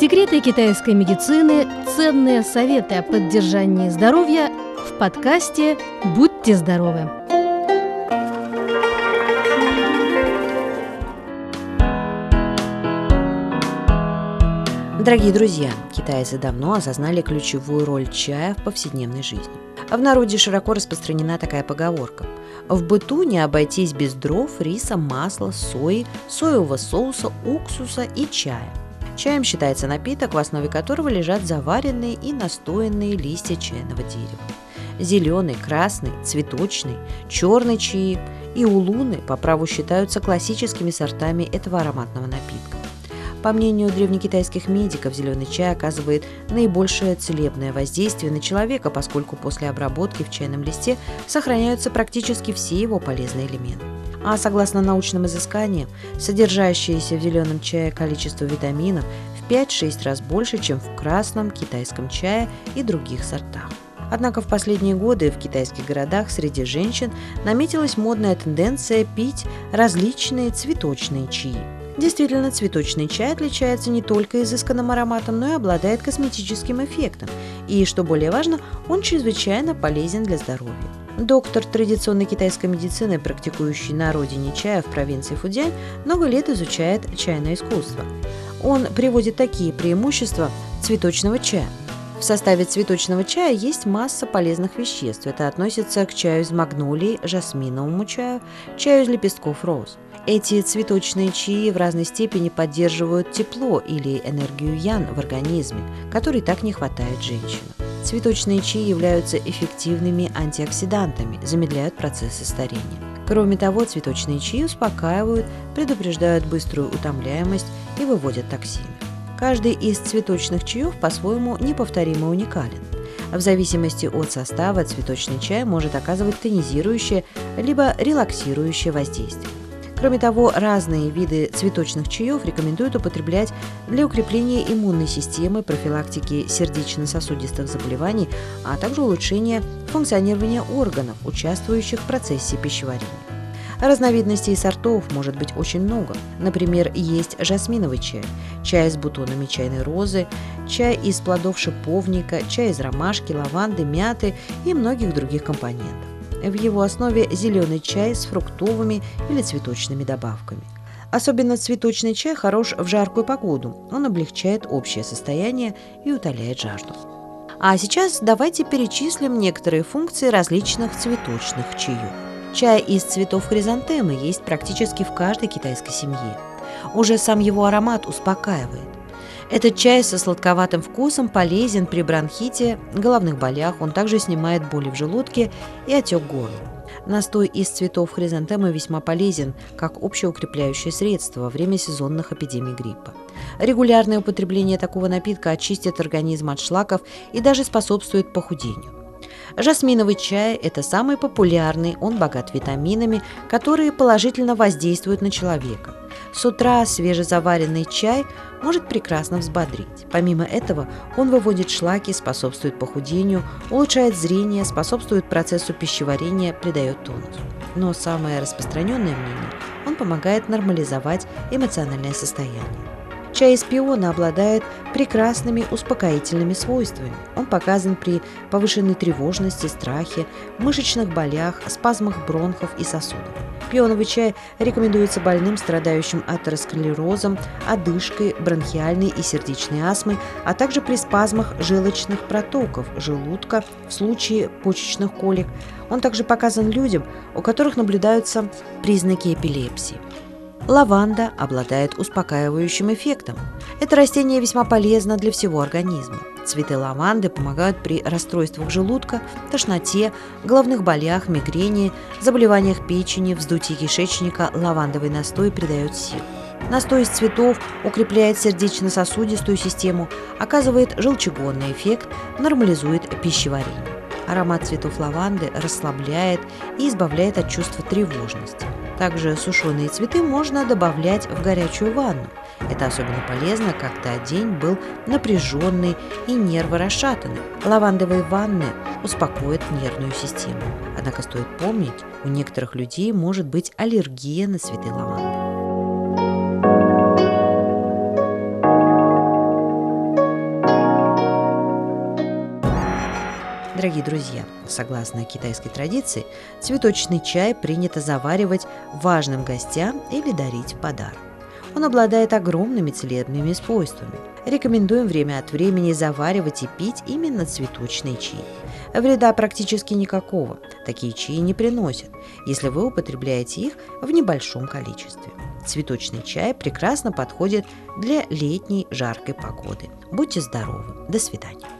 Секреты китайской медицины, ценные советы о поддержании здоровья в подкасте «Будьте здоровы». Дорогие друзья, китайцы давно осознали ключевую роль чая в повседневной жизни. В народе широко распространена такая поговорка. В быту не обойтись без дров, риса, масла, сои, соевого соуса, уксуса и чая. Чаем считается напиток, в основе которого лежат заваренные и настоянные листья чайного дерева. Зеленый, красный, цветочный, черный чаи и улуны по праву считаются классическими сортами этого ароматного напитка. По мнению древнекитайских медиков, зеленый чай оказывает наибольшее целебное воздействие на человека, поскольку после обработки в чайном листе сохраняются практически все его полезные элементы. А согласно научным изысканиям, содержащееся в зеленом чае количество витаминов в 5-6 раз больше, чем в красном китайском чае и других сортах. Однако в последние годы в китайских городах среди женщин наметилась модная тенденция пить различные цветочные чаи. Действительно, цветочный чай отличается не только изысканным ароматом, но и обладает косметическим эффектом. И, что более важно, он чрезвычайно полезен для здоровья. Доктор традиционной китайской медицины, практикующий на родине чая в провинции Фудзянь, много лет изучает чайное искусство. Он приводит такие преимущества цветочного чая. В составе цветочного чая есть масса полезных веществ. Это относится к чаю из магнолии, жасминовому чаю, чаю из лепестков роз – эти цветочные чаи в разной степени поддерживают тепло или энергию ян в организме, которой так не хватает женщинам. Цветочные чаи являются эффективными антиоксидантами, замедляют процессы старения. Кроме того, цветочные чаи успокаивают, предупреждают быструю утомляемость и выводят токсины. Каждый из цветочных чаев по-своему неповторимо уникален. В зависимости от состава цветочный чай может оказывать тонизирующее либо релаксирующее воздействие. Кроме того, разные виды цветочных чаев рекомендуют употреблять для укрепления иммунной системы, профилактики сердечно-сосудистых заболеваний, а также улучшения функционирования органов, участвующих в процессе пищеварения. Разновидностей сортов может быть очень много. Например, есть жасминовый чай, чай с бутонами чайной розы, чай из плодов шиповника, чай из ромашки, лаванды, мяты и многих других компонентов. В его основе зеленый чай с фруктовыми или цветочными добавками. Особенно цветочный чай хорош в жаркую погоду. Он облегчает общее состояние и утоляет жажду. А сейчас давайте перечислим некоторые функции различных цветочных чаев. Чай из цветов хризантемы есть практически в каждой китайской семье. Уже сам его аромат успокаивает. Этот чай со сладковатым вкусом полезен при бронхите, головных болях, он также снимает боли в желудке и отек горла. Настой из цветов хризантемы весьма полезен как общеукрепляющее средство во время сезонных эпидемий гриппа. Регулярное употребление такого напитка очистит организм от шлаков и даже способствует похудению. Жасминовый чай – это самый популярный, он богат витаминами, которые положительно воздействуют на человека. С утра свежезаваренный чай может прекрасно взбодрить. Помимо этого, он выводит шлаки, способствует похудению, улучшает зрение, способствует процессу пищеварения, придает тонус. Но самое распространенное мнение – он помогает нормализовать эмоциональное состояние. Чай из пиона обладает прекрасными успокоительными свойствами. Он показан при повышенной тревожности, страхе, мышечных болях, спазмах бронхов и сосудов. Пионовый чай рекомендуется больным, страдающим атеросклерозом, одышкой, бронхиальной и сердечной астмой, а также при спазмах желчных протоков желудка в случае почечных колик. Он также показан людям, у которых наблюдаются признаки эпилепсии. Лаванда обладает успокаивающим эффектом. Это растение весьма полезно для всего организма. Цветы лаванды помогают при расстройствах желудка, тошноте, головных болях, мигрени, заболеваниях печени, вздутии кишечника. Лавандовый настой придает сил. Настой из цветов укрепляет сердечно-сосудистую систему, оказывает желчегонный эффект, нормализует пищеварение. Аромат цветов лаванды расслабляет и избавляет от чувства тревожности. Также сушеные цветы можно добавлять в горячую ванну. Это особенно полезно, когда день был напряженный и нервы расшатаны. Лавандовые ванны успокоят нервную систему. Однако стоит помнить, у некоторых людей может быть аллергия на цветы лаванды. Дорогие друзья, согласно китайской традиции, цветочный чай принято заваривать важным гостям или дарить в подарок. Он обладает огромными целебными свойствами. Рекомендуем время от времени заваривать и пить именно цветочный чай. Вреда практически никакого. Такие чаи не приносят, если вы употребляете их в небольшом количестве. Цветочный чай прекрасно подходит для летней жаркой погоды. Будьте здоровы. До свидания.